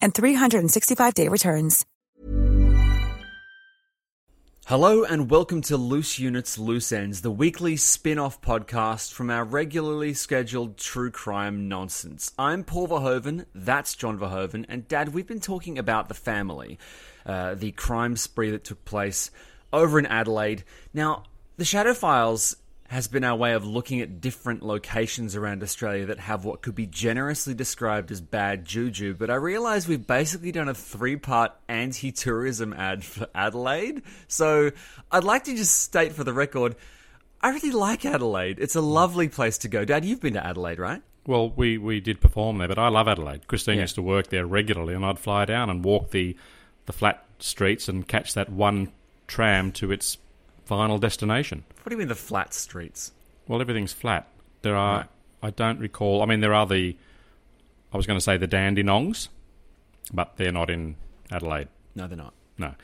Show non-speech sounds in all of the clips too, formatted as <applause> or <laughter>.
and 365-day returns. Hello and welcome to Loose Units Loose Ends, the weekly spin-off podcast from our regularly scheduled true crime nonsense. I'm Paul Verhoeven, that's John Verhoeven, and Dad, we've been talking about the family, uh, the crime spree that took place over in Adelaide. Now, the Shadow Files has been our way of looking at different locations around Australia that have what could be generously described as bad juju, but I realise we've basically done a three part anti tourism ad for Adelaide. So I'd like to just state for the record I really like Adelaide. It's a lovely place to go. Dad, you've been to Adelaide, right? Well, we, we did perform there, but I love Adelaide. Christine Yeah. used to work there regularly, and I'd fly down and walk the, the flat streets and catch that one tram to its final destination. What do you mean the flat streets? Well, everything's flat. There are, Right. I don't recall, I mean, there are the, I was going to say the Dandenongs, but they're not in Adelaide. No, they're not. No.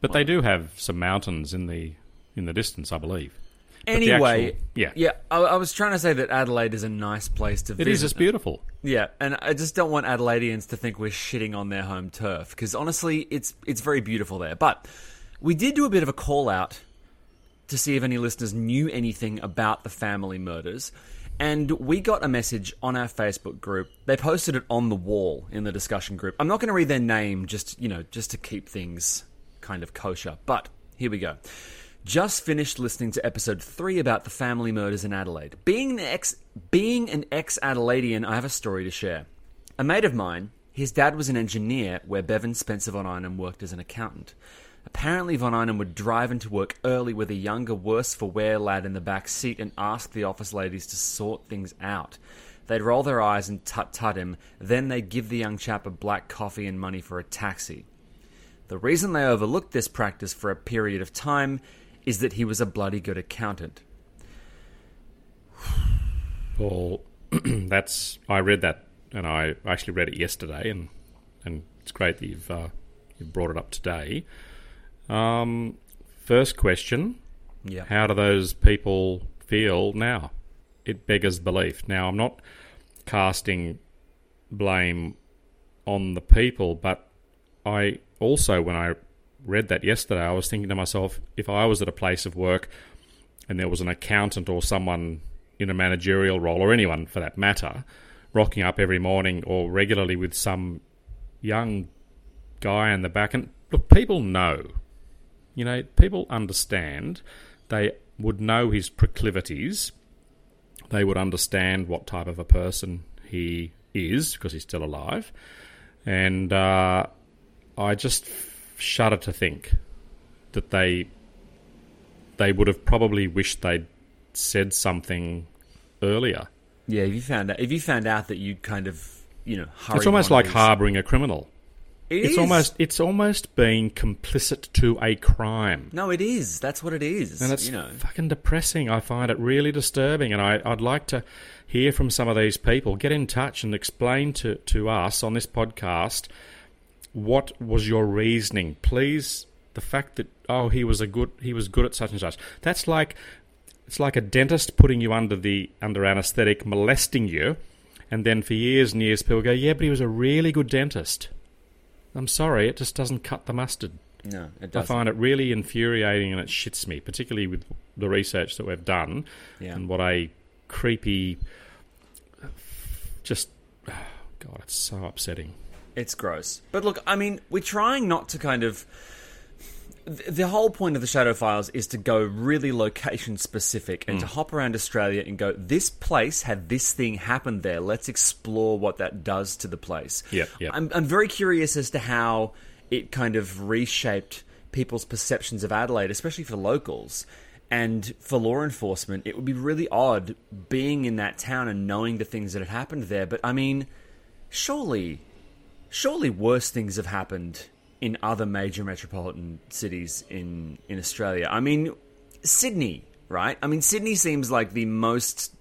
But they do have some mountains in the in the distance, I believe. But Anyway, actual- yeah. yeah. I, I was trying to say that Adelaide is a nice place to It visit. is, it's beautiful. Yeah, and I just don't want Adelaideans to think we're shitting on their home turf because honestly, it's it's very beautiful there. But we did do a bit of a call out to see if any listeners knew anything about the family murders. And we got a message on our Facebook group. They posted it on the wall in the discussion group. I'm not going to read their name just, you know, just to keep things kind of kosher. But here we go. Just finished listening to episode 3 about the family murders in Adelaide. Being an ex being an ex-Adelaidean, I have a story to share. A mate of mine, his dad was an engineer where Bevan Spencer von Einem worked as an accountant. Apparently, Von Einem would drive into work early with a younger, worse for wear lad in the back seat and ask the office ladies to sort things out. They'd roll their eyes and tut tut him, then they'd give the young chap a black coffee and money for a taxi. The reason they overlooked this practice for a period of time is that he was a bloody good accountant. <sighs> Well, <clears throat> that's I read that, and I actually read it yesterday, and and it's great that you've uh, you've brought it up today. Um, first question: Yeah. How do those people feel now? It beggars belief. Now, I'm not casting blame on the people, but I also, when I read that yesterday, I was thinking to myself, if I was at a place of work and there was an accountant or someone in a managerial role, or anyone for that matter, rocking up every morning or regularly with some young guy in the back, and look, people know, you know, people understand. They would know his proclivities. They would understand what type of a person he is because he's still alive, and uh, I just shudder to think that they they would have probably wished they'd said something earlier. Yeah, if you found out, if you found out that you'd kind of, you know, it's almost like harbouring a criminal. It it's is. almost it's almost being complicit to a crime. no, it is. That's what it is. And it's you know, fucking depressing. I find it really disturbing, and I, I'd like to hear from some of these people. Get in touch and explain to, to us on this podcast what was your reasoning. Please, the fact that oh he was a good he was good at such and such. That's like it's like a dentist putting you under the under anaesthetic, molesting you, and then for years and years people go, yeah, but he was a really good dentist. I'm sorry, it just doesn't cut the mustard. no, it I doesn't. I find it really infuriating and it shits me, particularly with the research that we've done Yeah. and what a creepy, just <sighs> God, it's so upsetting. It's gross. But look, I mean, we're trying not to kind of. Th- The whole point of the Shadow Files is to go really location specific and to mm. hop around Australia and go, this place had this thing happen there. Let's explore what that does to the place. Yep, yep. I'm, I'm very curious as to how it kind of reshaped people's perceptions of Adelaide, especially for locals. And for law enforcement, it would be really odd being in that town and knowing the things that had happened there. But I mean, surely, surely worse things have happened in other major metropolitan cities in in Australia. I mean, Sydney, right? I mean, Sydney seems like the most.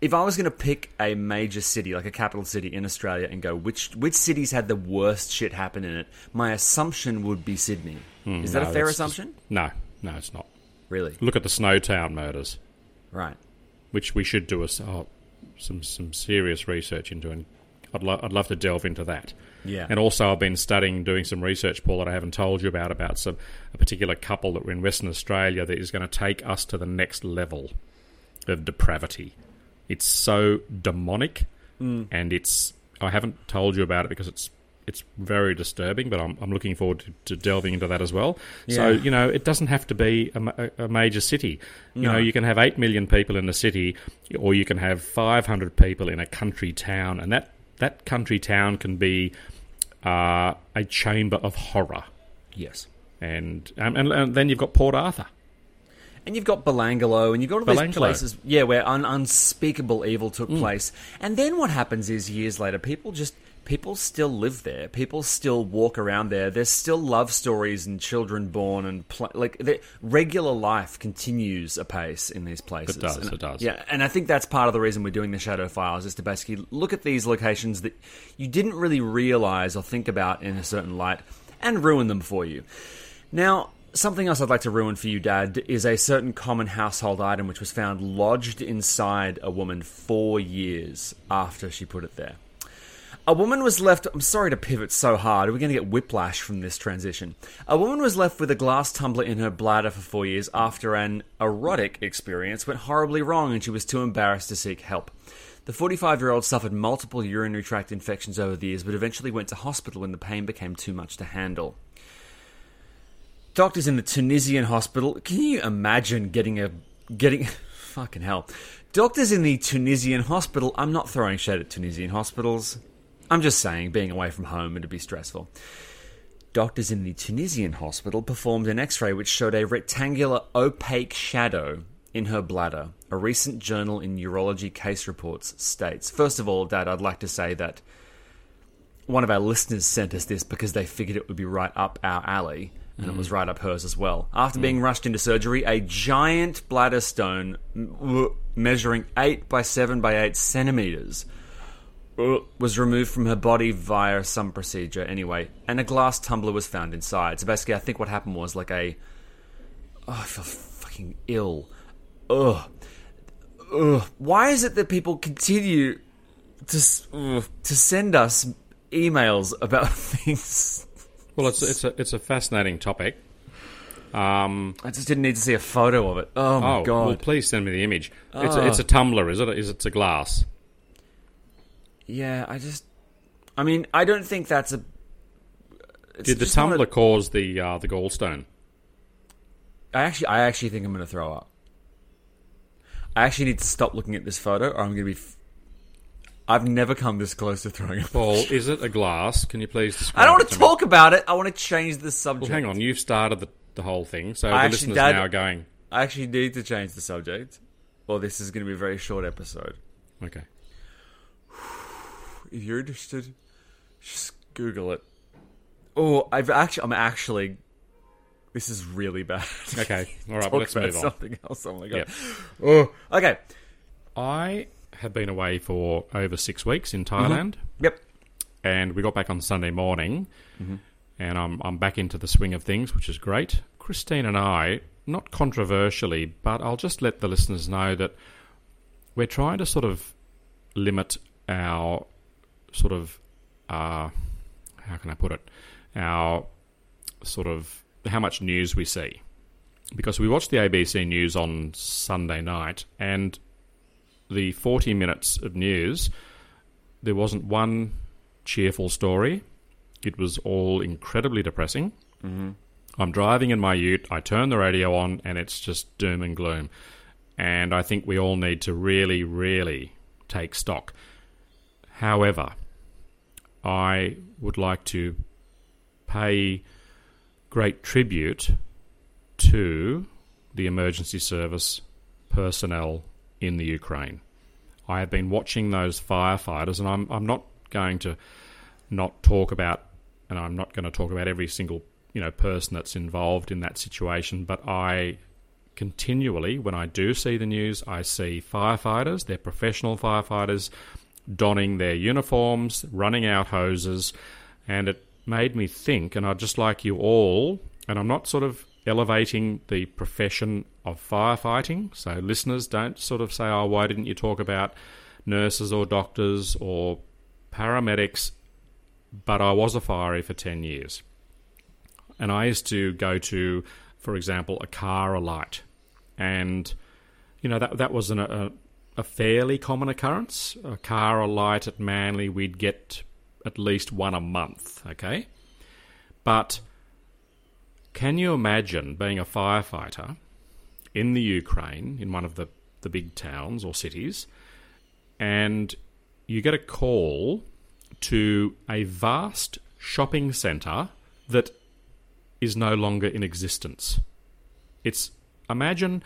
If I was going to pick a major city, like a capital city in Australia, and go which which cities had the worst shit happen in it, my assumption would be Sydney. Hmm, Is that No, a fair that's just- assumption? no, no, it's not. Really? Look at the Snowtown murders, Right. which we should do a, oh, some some serious research into, and I'd, lo- I'd love to delve into that. Yeah. And also, I've been studying, doing some research, Paul, that I haven't told you about, about some a particular couple that were in Western Australia that is going to take us to the next level of depravity. It's so demonic, Mm. and it's. I haven't told you about it because it's it's very disturbing, but I'm, I'm looking forward to, to delving into that as well. So you know, it doesn't have to be a, a major city. You No. know, you can have eight million people in a city, or you can have 500 people in a country town, and that that country town can be uh, a chamber of horror. Yes. And, um, and and then you've got Port Arthur. And you've got Belanglo, and you've got all these places, yeah, where un- unspeakable evil took Mm. place. And then what happens is years later, people just people still live there. People still walk around there. There's still love stories and children born, and pl- like the regular life continues apace in these places. It does, And- it does. Yeah, and I think that's part of the reason we're doing the Shadow Files is to basically look at these locations that you didn't really realize or think about in a certain light, and ruin them for you. Now, something else I'd like to ruin for you, Dad, is a certain common household item which was found lodged inside a woman four years after she put it there. A woman was left. I'm sorry to pivot so hard. We're going to get whiplash from this transition. A woman was left with a glass tumbler in her bladder for four years after an erotic experience went horribly wrong and she was too embarrassed to seek help. The 45 year old suffered multiple urinary tract infections over the years, but eventually went to hospital when the pain became too much to handle. Doctors in the Tunisian hospital. Can you imagine getting a getting <laughs> fucking hell? Doctors in the Tunisian hospital. I'm not throwing shade at Tunisian hospitals. I'm just saying being away from home would be stressful. Doctors in the Tunisian hospital performed an X-ray which showed a rectangular opaque shadow in her bladder. A recent journal in Urology Case Reports states. First of all, Dad, I'd like to say that one of our listeners sent us this because they figured it would be right up our alley, and it was mm. right up hers as well. After mm. being rushed into surgery, a giant bladder stone m- w- measuring 8 by 7 by 8 centimeters was removed from her body via some procedure anyway, and a glass tumbler was found inside. So basically, I think what happened was like a. Oh, I feel fucking ill. Ugh. Ugh. Why is it that people continue to ugh, to send us emails about <laughs> things? Well, it's it's a it's a fascinating topic. Um, I just didn't need to see a photo of it. Oh my oh, god! well, please send me the image. It's a, it's a tumbler, is it? Is it a glass? Yeah, I just. I mean, I don't think that's a. it's Did the not a- tumbler cause the uh, the gallstone? I actually, I actually think I'm going to throw up. I actually need to stop looking at this photo, or I'm going to be. F- I've never come this close to throwing up. Paul, is it a glass? Can you please describe? I don't want to to me? talk about it. I want to change the subject. Well, hang on. You've started the, the whole thing, so I the listeners Dad- now are going. I actually need to change the subject, or this is going to be a very short episode. Okay. If you're interested, just Google it. Oh, I've actually, I'm actually. This is really bad. Okay. <laughs> All right. Let's move on. something else. Oh my god. Yep. Oh, okay. I have been away for over six weeks in mm-hmm. Thailand, Yep. and we got back on Sunday morning, mm-hmm. and I'm I'm back into the swing of things, which is great. Christine and I, not controversially, but I'll just let the listeners know that we're trying to sort of limit our sort of uh, how can I put it, our sort of how much news we see. Because we watched the ABC News on Sunday night, and the 40 minutes of news, there wasn't one cheerful story. it was all incredibly depressing. Mm-hmm. I'm driving in my ute, I turn the radio on, and it's just doom and gloom. And I think we all need to really, really take stock. However, I would like to pay great tribute to the emergency service personnel in the Ukraine. I have been watching those firefighters, and I'm, I'm not going to not talk about, and I'm not going to talk about every single you know person that's involved in that situation, but I continually, when I do see the news, I see firefighters, they're professional firefighters, donning their uniforms, running out hoses, and it made me think, and I'd just like you all, and I'm not sort of elevating the profession of firefighting. So, listeners, don't sort of say, oh, why didn't you talk about nurses or doctors or paramedics? But I was a fiery for 10 years. And I used to go to, for example, a car alight. And, you know, that, that was an, a, a fairly common occurrence. A car alight at Manly, we'd get at least one a month, okay? But can you imagine being a firefighter in the Ukraine, in one of the, the big towns or cities, and you get a call to a vast shopping centre that is no longer in existence? It's imagine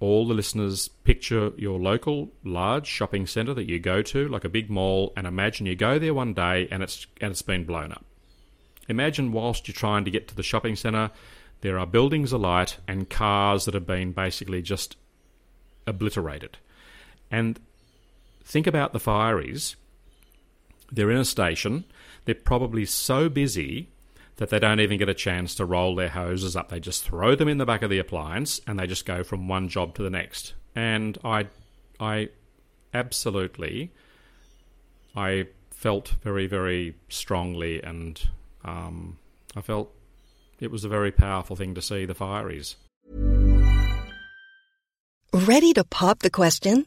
all the listeners picture your local large shopping centre that you go to, like a big mall, and imagine you go there one day and it's and it's been blown up. Imagine whilst you're trying to get to the shopping centre, there are buildings alight and cars that have been basically just obliterated. And think about the fireys. They're in a station. They're probably so busy that they don't even get a chance to roll their hoses up. They just throw them in the back of the appliance and they just go from one job to the next. And I, I absolutely, I felt very, very strongly and um, I felt it was a very powerful thing to see the fireys. Ready to pop the question?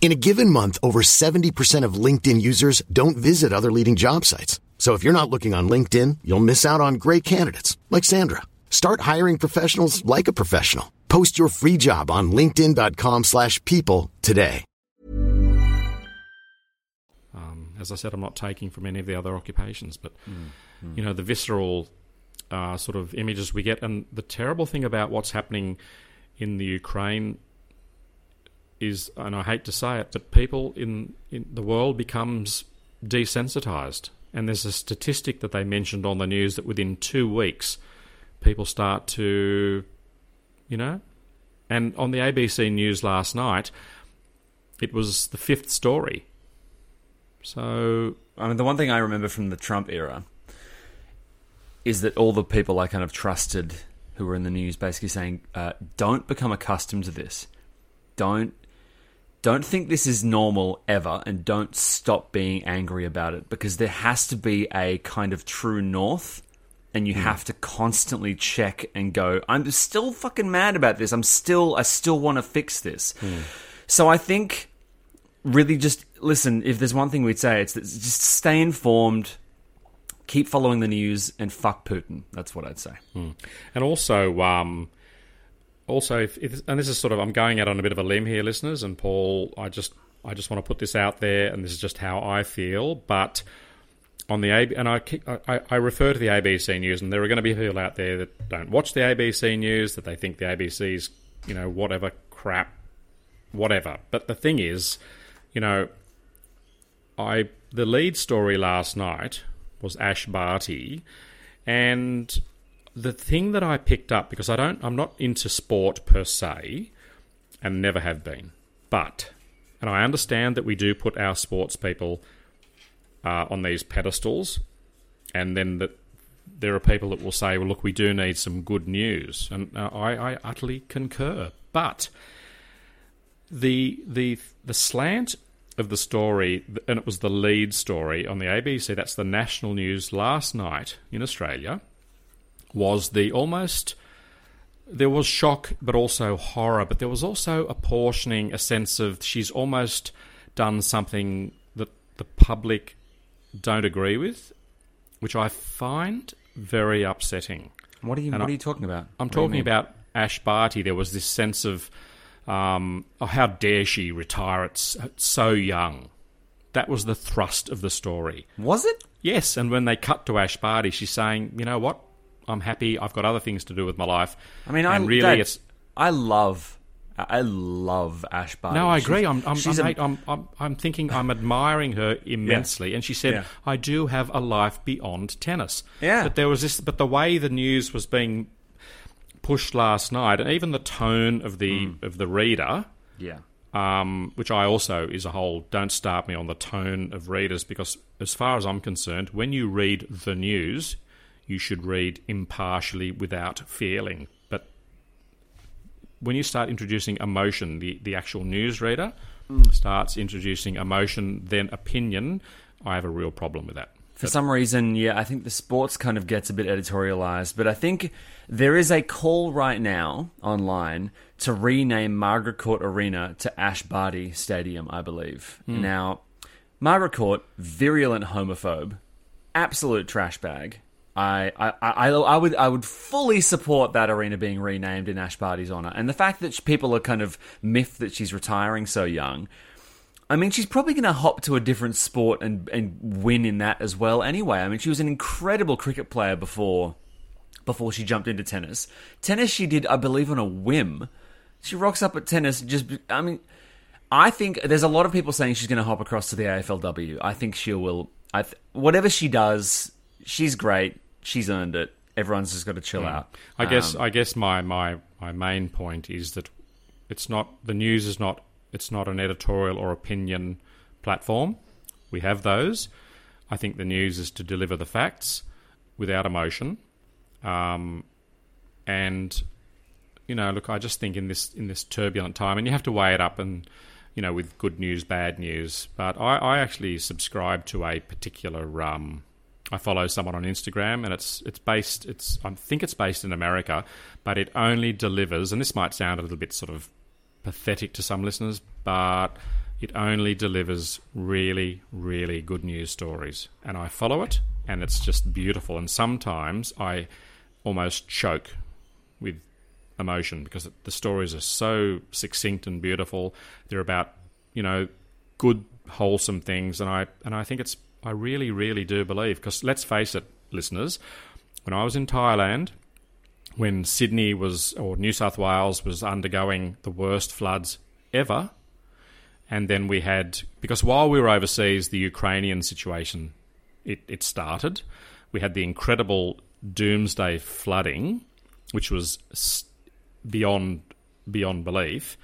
In a given month, over 70% of LinkedIn users don't visit other leading job sites. So if you're not looking on LinkedIn, you'll miss out on great candidates like Sandra. Start hiring professionals like a professional. Post your free job on linkedin.com/people today. Um, as I said, I'm not taking from any of the other occupations, but mm, you know the visceral uh, sort of images we get, and the terrible thing about what's happening in the Ukraine is, and I hate to say it, but people in, in the world becomes desensitized. And there's a statistic that they mentioned on the news that within two weeks, people start to, you know, and on the ABC News last night, it was the fifth story. So, I mean, the one thing I remember from the Trump era is that all the people I kind of trusted who were in the news basically saying, uh, "Don't become accustomed to this. Don't don't think this is normal ever and don't stop being angry about it because there has to be a kind of true north and you mm. have to constantly check and go i'm still fucking mad about this i'm still i still want to fix this mm. so i think really just listen. If there's one thing we'd say, it's that just stay informed, keep following the news, and fuck Putin. That's what I'd say. And also, um, also, if, if, and this is sort of, I'm going out on a bit of a limb here, listeners. And Paul, I just, I just want to put this out there, and this is just how I feel. But on the AB, and I, I, I refer to the ABC News, and there are going to be people out there that don't watch the ABC News, that they think the ABC's, you know, whatever crap, whatever. But the thing is, you know, I the lead story last night was Ash Barty, and the thing that I picked up because I don't, I'm not into sport per se, and never have been, but and I understand that we do put our sports people uh, on these pedestals, and then that there are people that will say, "Well, look, we do need some good news," and uh, I, I utterly concur, but the the the slant of the story, and it was the lead story on the ABC. That's the national news last night in Australia. Was the almost there was shock, but also horror, but there was also apportioning a sense of she's almost done something that the public don't agree with, which I find very upsetting. What are you? And what I- are you talking about? I'm What talking about Ash Barty. There was this sense of, um, oh, how dare she retire at so young? That was the thrust of the story. Was it? Yes, and when they cut to Ash Barty, she's saying, you know what? I'm happy. I've got other things to do with my life. I mean, and I really, Dad, it's I love, I love Ash Barty. no, I She's- agree. I'm, I'm, she's I'm, a- I'm, I'm, I'm thinking I'm admiring her <laughs> immensely. And she said, Yeah. "I do have a life beyond tennis." Yeah. But there was this, but the way the news was being pushed last night, and even the tone of the Hmm. of the reader, yeah. um, which I also is a whole don't start me on the tone of readers because, as far as I'm concerned, when you read the news, you should read impartially without feeling. But when you start introducing emotion, the, the actual newsreader hmm. starts introducing emotion, then opinion, I have a real problem with that. For some reason, yeah, I think the sports kind of gets a bit editorialized, but I think there is a call right now online to rename Margaret Court Arena to Ash Barty Stadium, I believe. Hmm. Now, Margaret Court, virulent homophobe, absolute trash bag. I, I, I, I would I would fully support that arena being renamed in Ash Barty's honor, and the fact that people are kind of miffed that she's retiring so young. I mean, she's probably going to hop to a different sport and and win in that as well. Anyway, I mean, she was an incredible cricket player before before she jumped into tennis. Tennis, she did, I believe, on a whim. She rocks up at tennis. Just, I mean, I think there's a lot of people saying she's going to hop across to the AFLW. I think she will. I th- whatever she does, she's great. She's earned it. Everyone's just got to chill out. I guess Um, I guess my, my, my main point is that it's not the news is not it's not an editorial or opinion platform. We have those. I think the news is to deliver the facts without emotion. Um, and you know, look, I just think in this in this turbulent time, and you have to weigh it up, and you know, with good news, bad news. But I, I actually subscribe to a particular. Um, I follow someone on Instagram, and it's it's based. It's I think it's based in America, but it only delivers. And this might sound a little bit sort of pathetic to some listeners, but it only delivers really, really good news stories. And I follow it, and it's just beautiful. And sometimes I almost choke with emotion because the stories are so succinct and beautiful. They're about you know good, wholesome things, and I and I think it's I really, really do believe because let's face it, listeners, when I was in Thailand when Sydney was, or New South Wales was undergoing the worst floods ever. And then we had, because while we were overseas, the Ukrainian situation, it, it started. We had the incredible doomsday flooding, which was beyond beyond belief.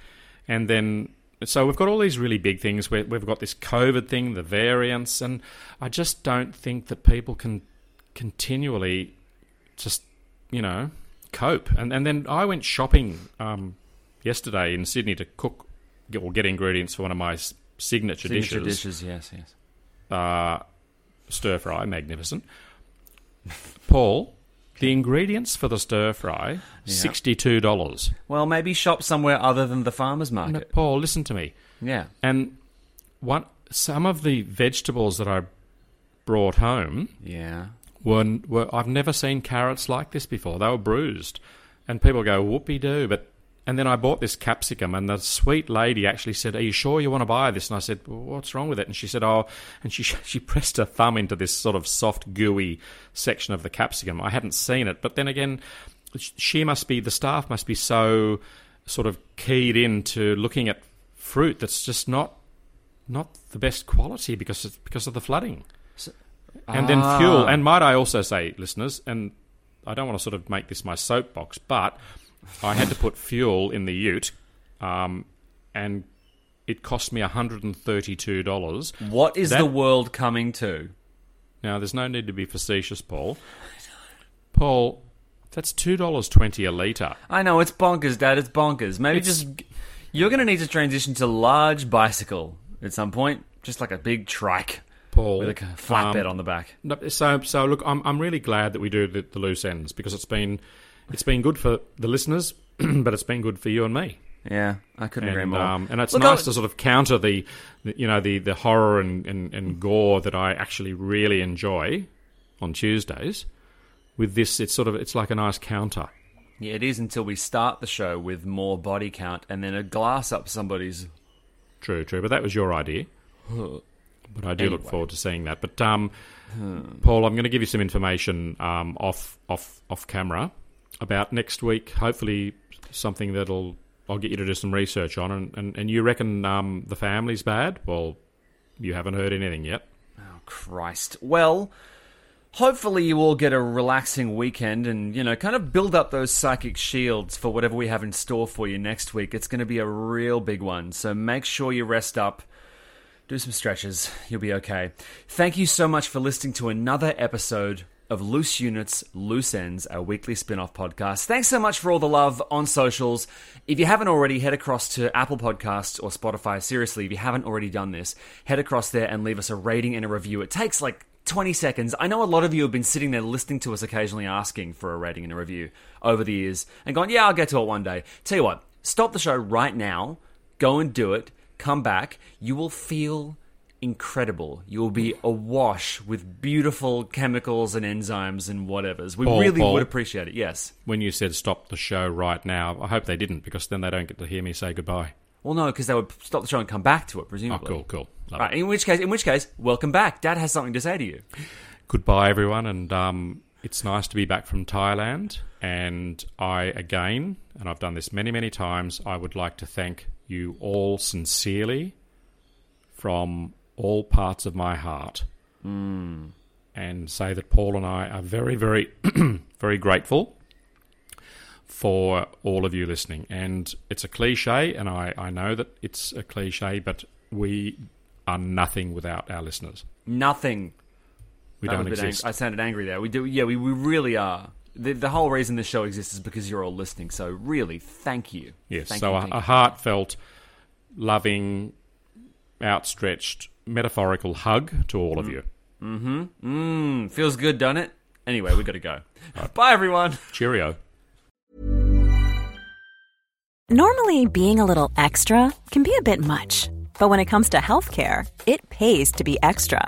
And then, so we've got all these really big things. Where we've got this COVID thing, the variants, and I just don't think that people can continually just, you know, cope. And and then I went shopping um, yesterday in Sydney to cook or get ingredients for one of my signature, signature dishes, dishes. Yes, yes. uh, stir fry, magnificent. Paul, the ingredients for the stir fry, sixty-two dollars. Well, maybe shop somewhere other than the farmers market. Paul, listen to me. Yeah. And one some of the vegetables that I brought home Yeah. were, were I've never seen carrots like this before. They were bruised, and people go whoopee doo. But and then I bought this capsicum, and the sweet lady actually said, "Are you sure you want to buy this?" And I said, well, "What's wrong with it?" And she said, "Oh," and she <laughs> she pressed her thumb into this sort of soft, gooey section of the capsicum. I hadn't seen it, but then again, she must be the staff must be so sort of keyed into looking at fruit that's just not not the best quality because of, because of the flooding and then Ah. fuel. And might I also say, listeners, and I don't want to sort of make this my soapbox, but I had to put fuel in the Ute, um, and it cost me hundred and thirty-two dollars. What is That- the world coming to? Now, there's no need to be facetious, Paul. Paul, that's two dollars twenty a litre. I know it's bonkers, Dad. It's bonkers. Maybe It's- just you're going to need to transition to large bicycle at some point, just like a big trike Paul, with a flatbed um, on the back. No, So, so look, I'm I'm really glad that we do the, the loose ends because it's been it's been good for the listeners, <clears throat> but it's been good for you and me. Yeah, I couldn't agree and, more. um, and it's Look, nice I- to sort of counter the, the you know the, the horror and, and, and gore that I actually really enjoy on Tuesdays. With this, it's sort of it's like a nice counter. Yeah, it is until we start the show with more body count and then a glass up somebody's. True, true. But that was your idea. But I do look forward to seeing that. But um, Paul, I'm going to give you some information um, off off off camera about next week. Hopefully, something that'll I'll get you to do some research on. And and, and you reckon um, the family's bad? Well, you haven't heard anything yet. Oh, Christ. Well, hopefully you all get a relaxing weekend and, you know, kind of build up those psychic shields for whatever we have in store for you next week. It's going to be a real big one. So make sure you rest up. Do some stretches. You'll be okay. Thank you so much for listening to another episode of Loose Units, Loose Ends, our weekly spin off podcast. Thanks so much for all the love on socials. If you haven't already, head across to Apple Podcasts or Spotify. Seriously, if you haven't already done this, head across there and leave us a rating and a review. It takes like 20 seconds. I know a lot of you have been sitting there listening to us occasionally asking for a rating and a review over the years and going, yeah, I'll get to it one day. Tell you what, stop the show right now, go and do it, come back. You will feel incredible. You will be awash with beautiful chemicals and enzymes and whatevers. We Paul, really Paul. would appreciate it, yes. When you said stop the show right now, I hope they didn't because then they don't get to hear me say goodbye. Well, no, because they would stop the show and come back to it, presumably. Oh, cool, cool. Love Right, it. in which case, in which case, welcome back. Dad has something to say to you. Goodbye, everyone, and um, it's nice to be back from Thailand. And I, again, and I've done this many, many times, I would like to thank you all sincerely from all parts of my heart. Hmm. And say that Paul and I are very, very, <clears throat> very grateful for all of you listening. And it's a cliche, and I, I know that it's a cliche, but we are nothing without our listeners. Nothing. We That don't bit ang- exist. I sounded angry there. We do. Yeah, we, we really are. The, the whole reason this show exists is because you're all listening. So really, thank you. Yes, Thank so you, a, a heartfelt, loving, outstretched, metaphorical hug to all of you. Mm, hmm. Mmm. feels good, doesn't it? Anyway, we got to go. Bye, everyone. Cheerio. Normally, being a little extra can be a bit much, but when it comes to healthcare, it pays to be extra.